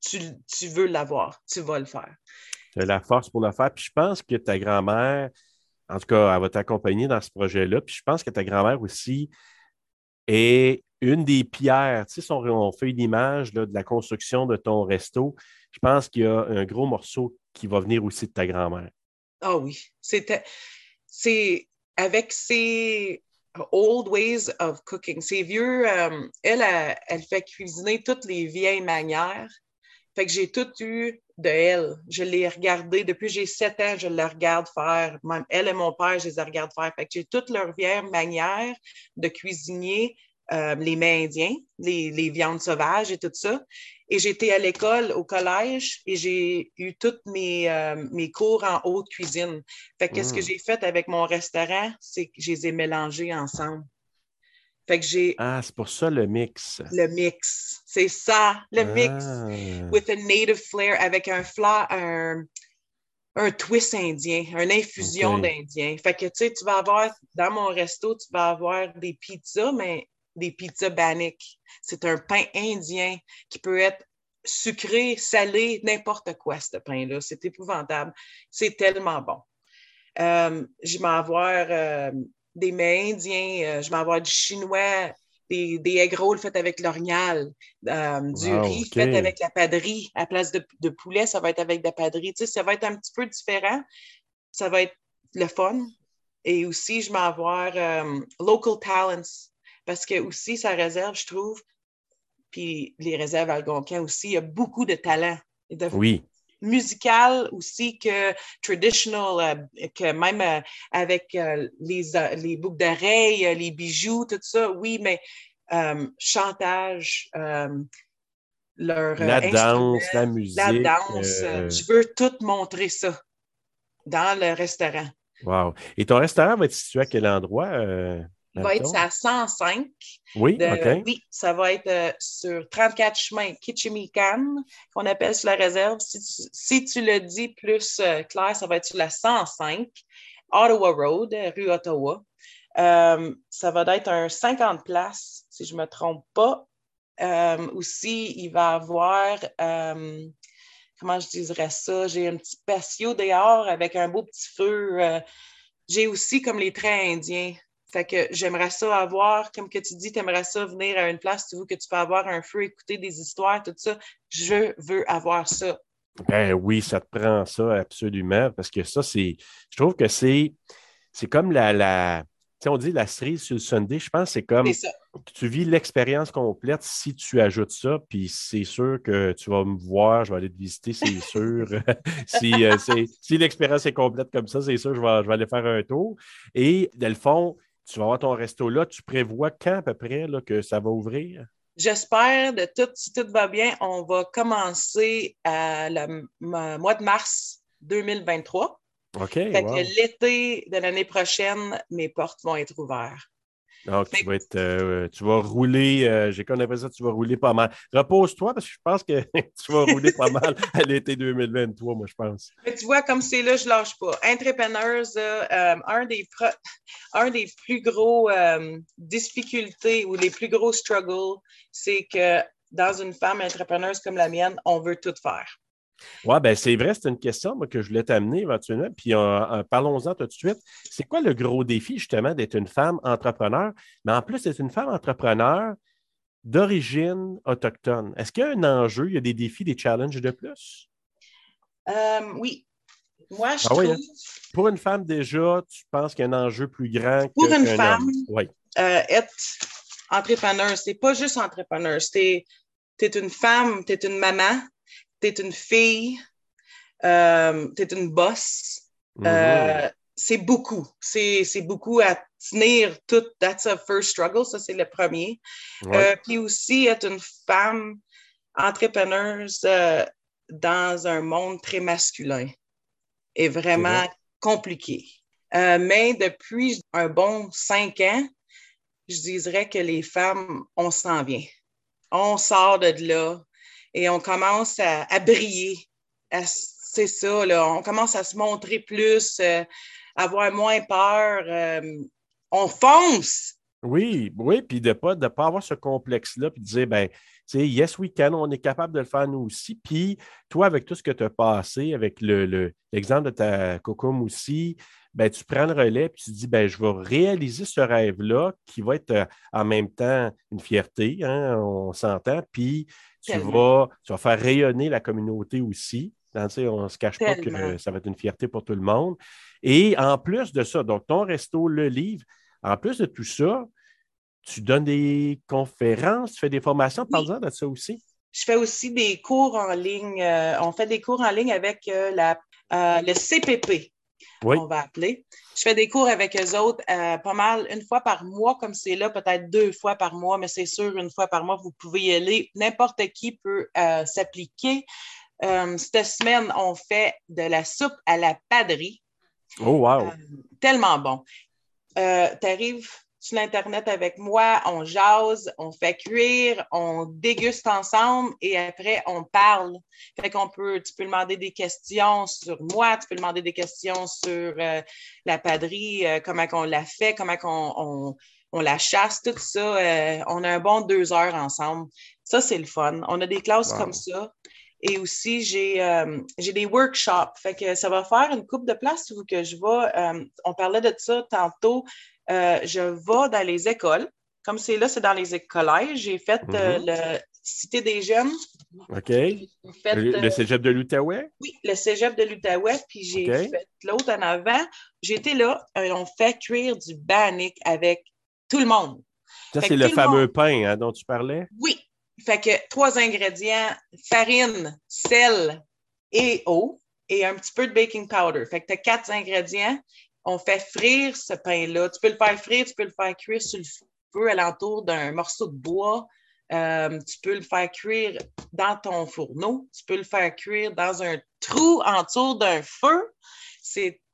tu, tu veux l'avoir, tu vas le faire. Tu as la force pour le faire. Puis je pense que ta grand-mère, en tout cas, elle va t'accompagner dans ce projet-là. Puis je pense que ta grand-mère aussi est une des pierres, tu sais, si on, fait une image de la construction de ton resto, je pense qu'il y a un gros morceau qui va venir aussi de ta grand-mère. Ah oui, c'était, c'est avec ses old ways of cooking, ses vieux, euh, elle, elle, fait cuisiner toutes les vieilles manières. Fait que j'ai tout eu de elle. Je l'ai regardé depuis j'ai sept ans, je la regarde faire. Elle et mon père, je les regarde faire. Fait que j'ai toutes leurs vieilles manières de cuisiner euh, les mains indiens, les, viandes sauvages et tout ça. Et j'étais à l'école, au collège, et j'ai eu tous mes, euh, mes cours en haute cuisine. Fait que ce que mm. j'ai fait avec mon restaurant, c'est que je les ai mélangés ensemble. Fait que j'ai. Ah, c'est pour ça le mix. Le mix. C'est ça, le mix. Ah. With a native flair, avec un flair, un, un twist indien, une infusion d'indien. Fait que tu sais, tu vas avoir, dans mon resto, tu vas avoir des pizzas, mais des pizzas banniques. C'est un pain indien qui peut être sucré, salé, n'importe quoi, ce pain-là. C'est épouvantable. C'est tellement bon. Euh, je vais avoir euh, des mets indiens, euh, je vais avoir du chinois, des, des egg rolls faits avec l'orignal, du riz fait avec la padrie. À place de, poulet, ça va être avec de la padrie. Tu sais, ça va être un petit peu différent. Ça va être le fun. Et aussi, je vais avoir local talents parce que aussi, sa réserve, je trouve, puis les réserves algonquins aussi, il y a beaucoup de talent. oui. Musical aussi que traditional, euh, que même euh, avec euh, les, les boucles d'oreilles, les bijoux, tout ça, oui, mais chantage, leur la danse, la musique. La danse. Je veux tout montrer ça dans le restaurant. Wow. Et ton restaurant va être situé à quel endroit? Va être à 105. Oui, OK. Oui, ça va être euh, sur 34 chemins Kitchimikan, qu'on appelle sur la réserve. Si tu, le dis plus euh, clair, ça va être sur la 105, Ottawa Road, rue Ottawa. Euh, ça va être un 50 places, si je ne me trompe pas. aussi, il va y avoir comment je dirais ça, j'ai un petit patio dehors avec un beau petit feu. j'ai aussi comme les trains indiens. Fait que j'aimerais ça avoir, comme que tu dis, tu aimerais ça venir à une place, tu veux que tu peux avoir un feu, écouter des histoires, tout ça. Je veux avoir ça. Ben oui, ça te prend ça absolument, parce que ça, c'est. Je trouve que c'est. C'est comme la. la tu sais, on dit la cerise sur le Sunday, je pense que c'est comme. Tu vis l'expérience complète si tu ajoutes ça, puis c'est sûr que tu vas me voir, je vais aller te visiter, c'est sûr. si euh, si l'expérience est complète comme ça, c'est sûr, je vais, je vais aller faire un tour. Et, dans le fond, tu vas avoir ton resto là. Tu prévois quand à peu près là, que ça va ouvrir? J'espère, de tout, si tout va bien, on va commencer à le mois de mars 2023. OK. l'été de l'année prochaine, mes portes vont être ouvertes. Donc, tu vas, être, euh, tu vas rouler, euh, j'ai connais ça, tu vas rouler pas mal. Repose-toi parce que je pense que tu vas rouler pas mal à l'été 2023, moi, je pense. Mais tu vois, comme c'est là, je lâche pas. Entrepreneurs, euh, un, des un des plus gros difficultés ou les plus gros struggles, c'est que dans une femme entrepreneuse comme la mienne, on veut tout faire. Oui, ben c'est vrai, c'est une question que je voulais t'amener éventuellement. Puis parlons-en tout de suite. C'est quoi le gros défi, justement, d'être une femme entrepreneur, mais en plus, d'être une femme entrepreneur d'origine autochtone? Est-ce qu'il y a un enjeu, il y a des défis, des challenges de plus? Euh, oui. Moi, je ah trouve. Hein? Pour une femme, déjà, tu penses qu'il y a un enjeu plus grand Pour une femme, euh, être entrepreneur, c'est pas juste entrepreneur. Tu es, une femme, tu es une maman, tu es une fille, euh, tu es une boss. Euh, mhm. c'est beaucoup. C'est beaucoup à tenir tout. That's a first struggle. Ça, c'est le premier. Euh, puis aussi, être une femme entrepreneuse dans un monde très masculin est vraiment compliqué. mais depuis un bon cinq ans, je dirais que les femmes, on s'en vient. On sort de là et on commence à, briller. C'est ça, là, on commence à se montrer plus, euh, avoir moins peur. Euh, on fonce. Oui, oui, puis de ne pas, de pas avoir ce complexe-là, puis de dire, ben, tu sais, yes, we can, on est capable de le faire nous aussi. Puis toi, avec tout ce que tu as passé, avec l'exemple le, de ta cocum aussi, ben, tu prends le relais puis tu dis ben, je vais réaliser ce rêve-là qui va être euh, en même temps une fierté, hein, on s'entend, puis tu vas, tu vas faire rayonner la communauté aussi. on ne se cache pas que ça va être une fierté pour tout le monde. Et en plus de ça, donc ton resto, le livre, en plus de tout ça, tu donnes des conférences, tu fais des formations, par exemple de ça aussi. Je fais aussi des cours en ligne. Euh, on fait des cours en ligne avec euh, la, le CPP, on va appeler. Je fais des cours avec eux autres euh, pas mal une fois par mois, comme c'est là, peut-être deux fois par mois, mais c'est sûr, une fois par mois, vous pouvez y aller. N'importe qui peut euh, s'appliquer. Euh, cette semaine, on fait de la soupe à la paderie. Oh, wow! tellement bon. tu arrives sur l'Internet avec moi, on jase, on fait cuire, on déguste ensemble et après, on parle. Fait qu'on peut, tu peux demander des questions sur moi, tu peux demander des questions sur euh, la paderie, euh, comment on la fait, comment on, on, la chasse, tout ça. Euh, on a un bon deux heures ensemble. Ça, c'est le fun. On a des classes comme ça. Et aussi, j'ai des workshops. Fait que ça va faire une coupe de place où que je vais. on parlait de ça tantôt. Euh, je vais dans les écoles. Comme c'est là, c'est dans les collèges. J'ai fait euh, mhm. le Cité des Jeunes. OK. le, euh, cégep de l'Outaouais? Oui, le cégep de l'Outaouais. Puis j'ai fait l'autre en avant. J'étais là. on fait cuire du bannick avec tout le monde. Ça, c'est le fameux pain hein, dont tu parlais? Oui. Fait que trois ingrédients farine, sel et eau et un petit peu de baking powder. Fait que tu as quatre ingrédients on fait frire ce pain-là. Tu peux le faire frire, tu peux le faire cuire sur le feu alentour d'un morceau de bois. Euh, tu peux le faire cuire dans ton fourneau. Tu peux le faire cuire dans un trou autour d'un feu.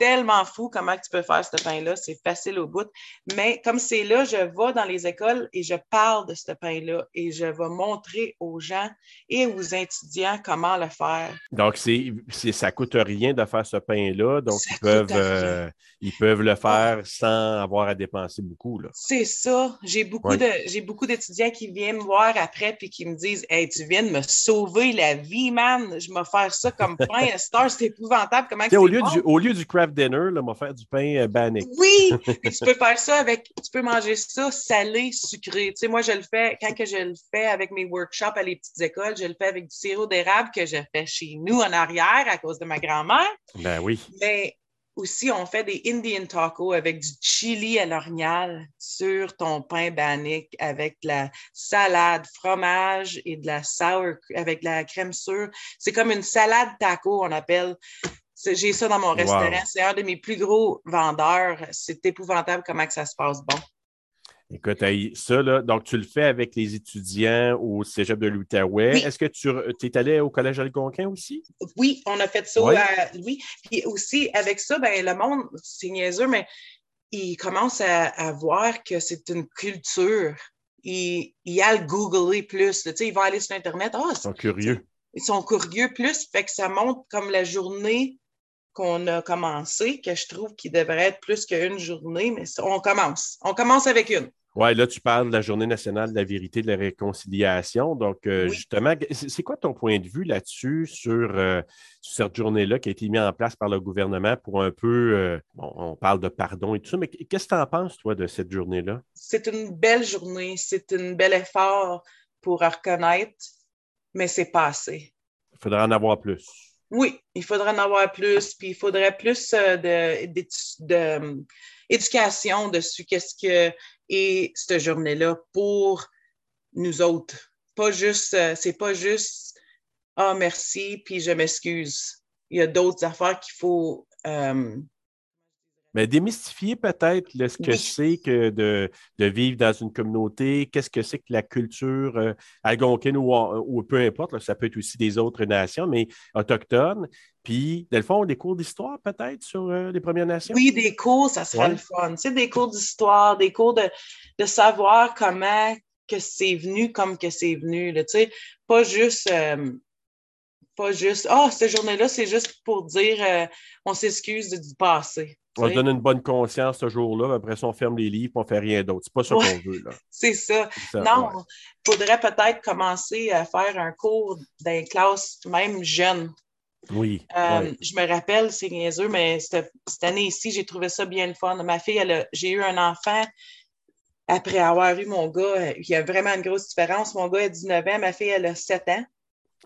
Tellement fou comment tu peux faire ce pain-là. C'est facile au bout. Mais comme c'est là, je vais dans les écoles et je parle de ce pain-là et je vais montrer aux gens et aux étudiants comment le faire. Donc, c'est, ça ne coûte rien de faire ce pain-là. Donc, ils peuvent, euh, ils peuvent le faire sans avoir à dépenser beaucoup. C'est ça. J'ai beaucoup, de, j'ai beaucoup d'étudiants qui viennent me voir après et qui me disent Hey, tu viens de me sauver la vie, man. Je vais faire ça comme pain. Star, c'est épouvantable. Comment au, lieu du, au lieu du craft dinner, là, m'a faire du pain euh, banné. Oui, tu peux faire ça avec, tu peux manger ça salé, sucré. Tu sais, moi, je le fais, quand que je le fais avec mes workshops à les petites écoles, je le fais avec du sirop d'érable que je fais chez nous en arrière à cause de ma grand-mère. Ben oui. Mais aussi, on fait des Indian tacos avec du chili à l'orignal sur ton pain bannick avec de la salade, fromage et de la sour avec de la crème sûre. C'est comme une salade taco, on appelle J'ai ça dans mon restaurant. C'est un de mes plus gros vendeurs. C'est épouvantable comment que ça se passe bon. Écoute, ça, là, donc tu le fais avec les étudiants au cégep de l'Outaouais. Est-ce que tu es allé au Collège Algonquin aussi? Oui, on a fait ça. oui. Puis aussi, avec ça, ben, le monde, c'est niaiseux, mais il commence à, voir que c'est une culture. Il, il a le googler plus. Tu sais, ils vont aller sur Internet. Ah, ils sont curieux. Ils sont curieux plus, fait que ça montre comme la journée qu'on a commencé, que je trouve qu'il devrait être plus qu'une journée, mais on commence. On commence avec une. Oui, là, tu parles de la Journée nationale de la vérité et de la réconciliation. Donc, euh, justement, c'est quoi ton point de vue là-dessus euh, sur, cette journée-là qui a été mise en place par le gouvernement pour un peu, euh, on parle de pardon et tout ça, mais qu'est-ce que tu en penses, toi, de cette journée-là? C'est une belle journée, c'est un bel effort pour reconnaître, mais c'est pas assez. Il faudrait en avoir plus. Oui, il faudrait en avoir plus, puis il faudrait plus d'éducation dessus. Qu'est-ce que et cette journée-là pour nous autres. Pas juste, euh, c'est pas juste Ah, merci, puis je m'excuse. Il y a d'autres affaires qu'il faut. Euh, mais démystifier peut-être ce que c'est que de, vivre dans une communauté, qu'est-ce que c'est que la culture euh, algonquine ou, peu importe, ça peut être aussi des autres nations, mais autochtones. Puis, dans le fond, des cours d'histoire peut-être sur euh, les Premières Nations? Oui, des cours, ça serait le fun. Tu sais, des cours d'histoire, des cours de, savoir comment que c'est venu comme que c'est venu. tu sais, pas juste. Euh, pas juste, ah, cette journée-là, c'est juste pour dire on s'excuse du passé. On se donne une bonne conscience ce jour-là, après ça, on ferme les livres, on ne fait rien d'autre. C'est pas ça qu'on veut. C'est ça. Non, il faudrait peut-être commencer à faire un cours dans classe même jeune. Oui. Euh, je me rappelle, c'est niaiseux, mais cette, année ici, j'ai trouvé ça bien le fun. Ma fille, j'ai eu un enfant après avoir eu mon gars. Il y a vraiment une grosse différence. Mon gars a 19 ans, ma fille, elle a 7 ans.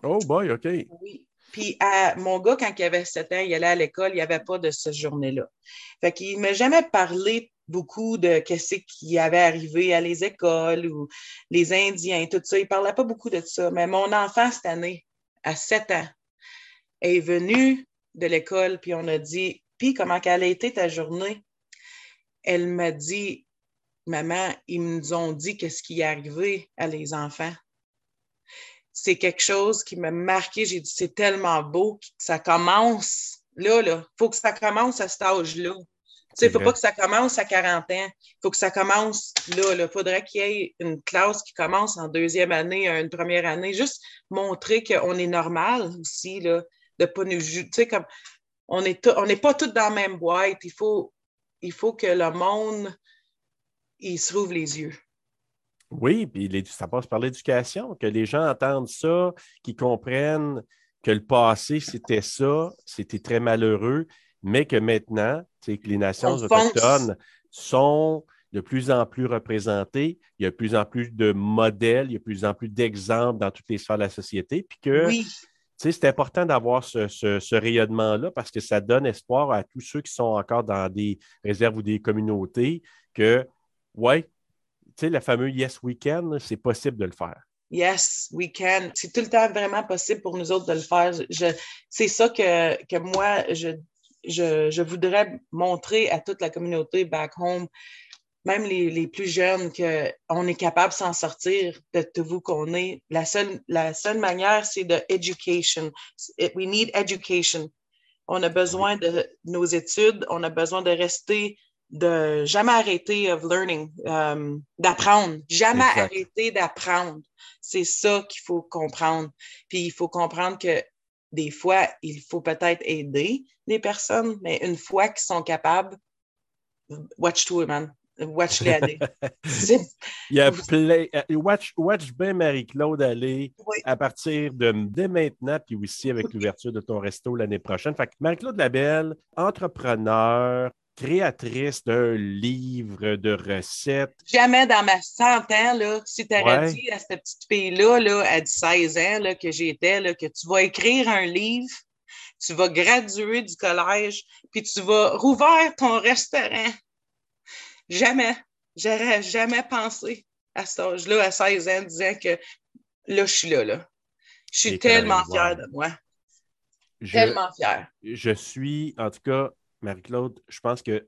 Oh boy, OK. Oui. Puis mon gars, quand il avait 7 ans, il allait à l'école, il n'y avait pas de cette journée-là. Fait qu'il ne m'a jamais parlé beaucoup de ce qui avait arrivé à les écoles ou les Indiens, tout ça. Il ne parlait pas beaucoup de ça. Mais mon enfant, cette année, à 7 ans, est venu de l'école, puis on a dit, puis comment qu'elle a été ta journée? Elle m'a dit, maman, ils nous ont dit qu'est-ce qui est arrivé à les enfants c'est quelque chose qui m'a marqué. J'ai dit, c'est tellement beau que ça commence là, là. Il faut que ça commence à cet âge-là. Il ne faut pas que ça commence à 40 ans. Il faut que ça commence là. Il faudrait qu'il y ait une classe qui commence en deuxième année, une première année. Juste montrer qu'on est normal aussi, là, de pas nous juger. comme on n'est pas tous dans la même boîte. Il faut, il faut que le monde il se rouvre les yeux. Oui, puis ça passe par l'éducation, que les gens entendent ça, qu'ils comprennent que le passé, c'était ça, c'était très malheureux, mais que maintenant, que les nations autochtones sont de plus en plus représentées, il y a de plus en plus de modèles, il y a de plus en plus d'exemples dans toutes les sphères de la société, puis que c'est important d'avoir ce, ce rayonnement-là parce que ça donne espoir à tous ceux qui sont encore dans des réserves ou des communautés que, ouais, tu sais, le fameux Yes We Can, c'est possible de le faire. Yes, we can. C'est tout le temps vraiment possible pour nous autres de le faire. c'est ça que, que moi, je, je, je, voudrais montrer à toute la communauté back home, même les, les plus jeunes, qu'on est capable de s'en sortir de tout vous qu'on est. La seule, la seule manière, c'est de education. We need education. On a besoin de nos études, on a besoin de rester de jamais arrêter of learning, euh, d'apprendre, jamais arrêter d'apprendre. C'est ça qu'il faut comprendre. Puis il faut comprendre que des fois, il faut peut-être aider les personnes, mais une fois qu'ils sont capables, watch to man. Watch les aller. il y a plein. Euh, watch, watch bien Marie-Claude aller à partir de dès maintenant, puis aussi avec l'ouverture de ton resto l'année prochaine. Fait que Marie-Claude Labelle, entrepreneur, créatrice d'un livre de recettes. Jamais dans ma centaine, là, si tu avais dit à cette petite fille-là, là, à 16 ans, là, que j'étais, que tu vas écrire un livre, tu vas graduer du collège, puis tu vas rouvrir ton restaurant. Jamais. J'aurais jamais pensé à cet âge-là, à 16 ans, disant que là, je suis là, là. Je suis tellement fière de moi. tellement fière. Je suis, en tout cas, Marie-Claude, je pense que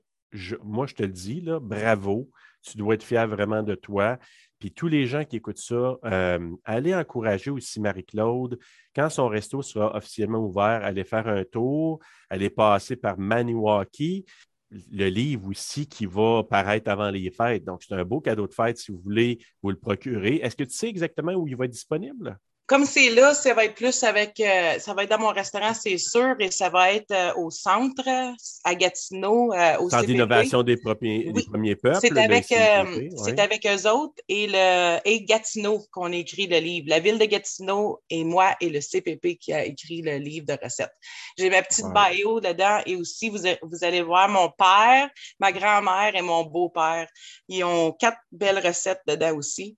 moi, je te le dis, là, bravo. Tu dois être fier vraiment de toi. Puis tous les gens qui écoutent ça, euh, allez encourager aussi Marie-Claude. Quand son resto sera officiellement ouvert, allez faire un tour, allez passer par Maniwaki. Le livre aussi qui va paraître avant les fêtes. Donc, c'est un beau cadeau de fête si vous voulez vous le procurer. Est-ce que tu sais exactement où il va être disponible? Comme c'est là, ça va être plus avec, euh, ça va être dans mon restaurant, c'est sûr, et ça va être euh, au centre, à Gatineau, euh, au Centre d'innovation des, premiers, des premiers peuples. C'est avec, c'est avec eux autres et, le, et Gatineau qu'on écrit le livre. La ville de Gatineau et moi et le CPP qui a écrit le livre de recettes. J'ai ma petite bio dedans et aussi, vous, vous allez voir mon père, ma grand-mère et mon beau-père. Ils ont quatre belles recettes dedans aussi.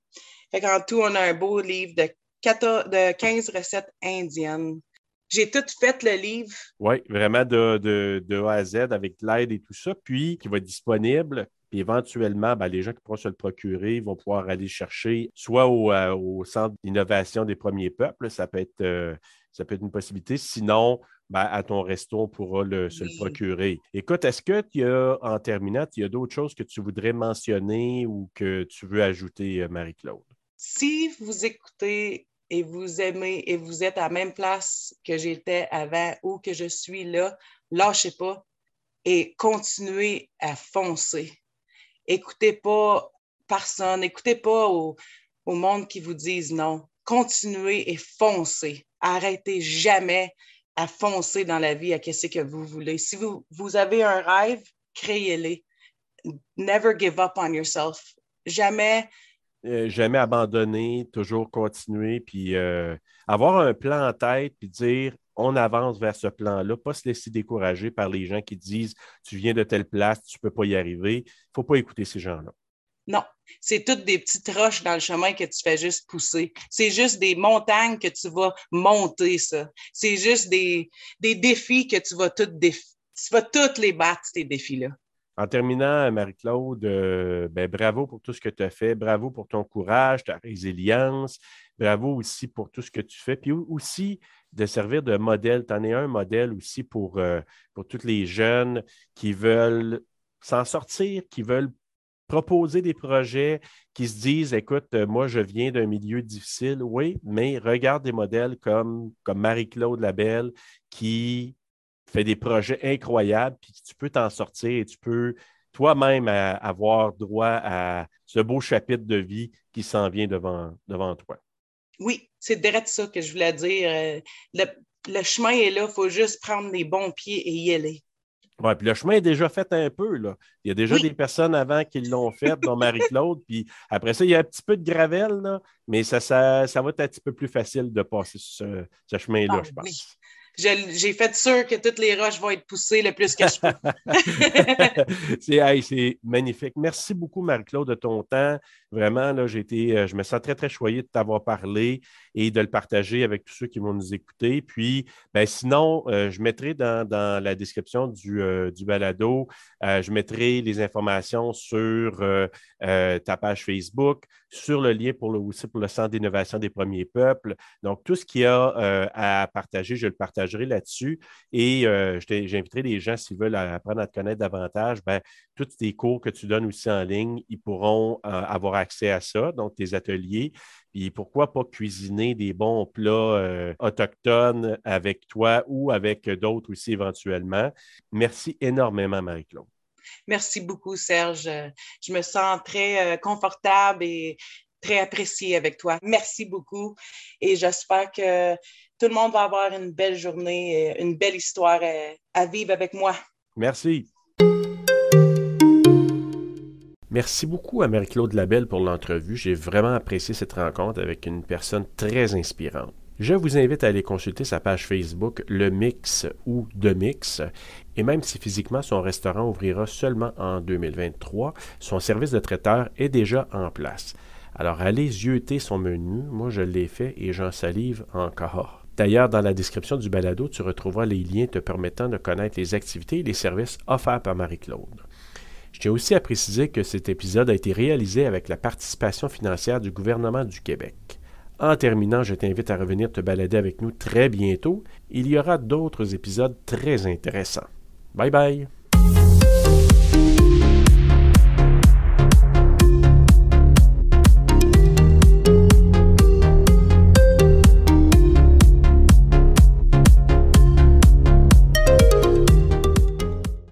Fait qu'en tout, on a un beau livre de de 15 recettes indiennes. J'ai tout fait le livre. Oui, vraiment de, de, A à Z avec l'aide et tout ça, puis qui va être disponible. Puis éventuellement, ben, les gens qui pourront se le procurer vont pouvoir aller chercher soit au, euh, Centre d'innovation des premiers peuples, ça peut être, euh, ça peut être une possibilité. Sinon, ben, à ton resto, on pourra se le procurer. Écoute, est-ce que tu as, en terminant, il y a d'autres choses que tu voudrais mentionner ou que tu veux ajouter, euh, Marie-Claude? Si vous écoutez et vous aimez et vous êtes à la même place que j'étais avant ou que je suis là, lâchez pas et continuez à foncer. Écoutez pas personne, écoutez pas au, monde qui vous disent non. Continuez et foncez. Arrêtez jamais à foncer dans la vie à ce que vous voulez. Si vous, vous avez un rêve, créez-le. Never give up on yourself. Jamais euh, jamais abandonner, toujours continuer, puis euh, avoir un plan en tête, puis dire on avance vers ce plan-là, pas se laisser décourager par les gens qui disent tu viens de telle place, tu ne peux pas y arriver. Il ne faut pas écouter ces gens-là. Non, c'est toutes des petites roches dans le chemin que tu fais juste pousser. C'est juste des montagnes que tu vas monter, ça. C'est juste des, défis que tu vas toutes tu vas toutes les battre, ces défis-là. En terminant, Marie-Claude, euh, ben, bravo pour tout ce que tu as fait, bravo pour ton courage, ta résilience, bravo aussi pour tout ce que tu fais, puis aussi de servir de modèle. Tu en es un modèle aussi pour, euh, pour tous les jeunes qui veulent s'en sortir, qui veulent proposer des projets, qui se disent, écoute, euh, moi, je viens d'un milieu difficile, oui, mais regarde des modèles comme Marie-Claude Labelle qui fais des projets incroyables, puis tu peux t'en sortir et tu peux toi-même avoir droit à ce beau chapitre de vie qui s'en vient devant, devant toi. Oui, c'est direct ça que je voulais dire. Euh, le, chemin est là, il faut juste prendre les bons pieds et y aller. Oui, puis le chemin est déjà fait un peu. Là. Il y a déjà des personnes avant qui l'ont fait, dont Marie-Claude. Puis après ça, il y a un petit peu de gravel, là, mais ça, ça, ça, va être un petit peu plus facile de passer ce, ce chemin-là, ah je pense j'ai fait sûr que toutes les roches vont être poussées le plus que je peux. c'est magnifique. Merci beaucoup, Marie-Claude, de ton temps. Vraiment, là, été, euh, je me sens très, très choyé de t'avoir parlé et de le partager avec tous ceux qui vont nous écouter. Puis, ben, sinon, euh, je mettrai dans, la description du, euh, du balado, je mettrai les informations sur ta page Facebook, sur le lien pour le, aussi pour le Centre d'innovation des premiers peuples. Donc, tout ce qu'il y a à partager, je le partagerai là-dessus. Et j'inviterai les gens, s'ils veulent apprendre à te connaître davantage, ben, tous tes cours que tu donnes aussi en ligne, ils pourront avoir accès à ça, donc tes ateliers. Puis pourquoi pas cuisiner des bons plats euh, autochtones avec toi ou avec d'autres aussi éventuellement? Merci énormément, Marie-Claude. Merci beaucoup, Serge. Je me sens très euh, confortable et très appréciée avec toi. Merci beaucoup et j'espère que tout le monde va avoir une belle journée, une belle histoire à vivre avec moi. Merci. Merci beaucoup à Marie-Claude Labelle pour l'entrevue. J'ai vraiment apprécié cette rencontre avec une personne très inspirante. Je vous invite à aller consulter sa page Facebook Le Mix ou De Mix. Et même si physiquement son restaurant ouvrira seulement en 2023, son service de traiteur est déjà en place. Alors allez zioter son menu. Moi, je l'ai fait et j'en salive encore. D'ailleurs, dans la description du balado, tu retrouveras les liens te permettant de connaître les activités et les services offerts par Marie-Claude. Je tiens aussi à préciser que cet épisode a été réalisé avec la participation financière du gouvernement du Québec. En terminant, je t'invite à revenir te balader avec nous très bientôt. Il y aura d'autres épisodes très intéressants. Bye bye!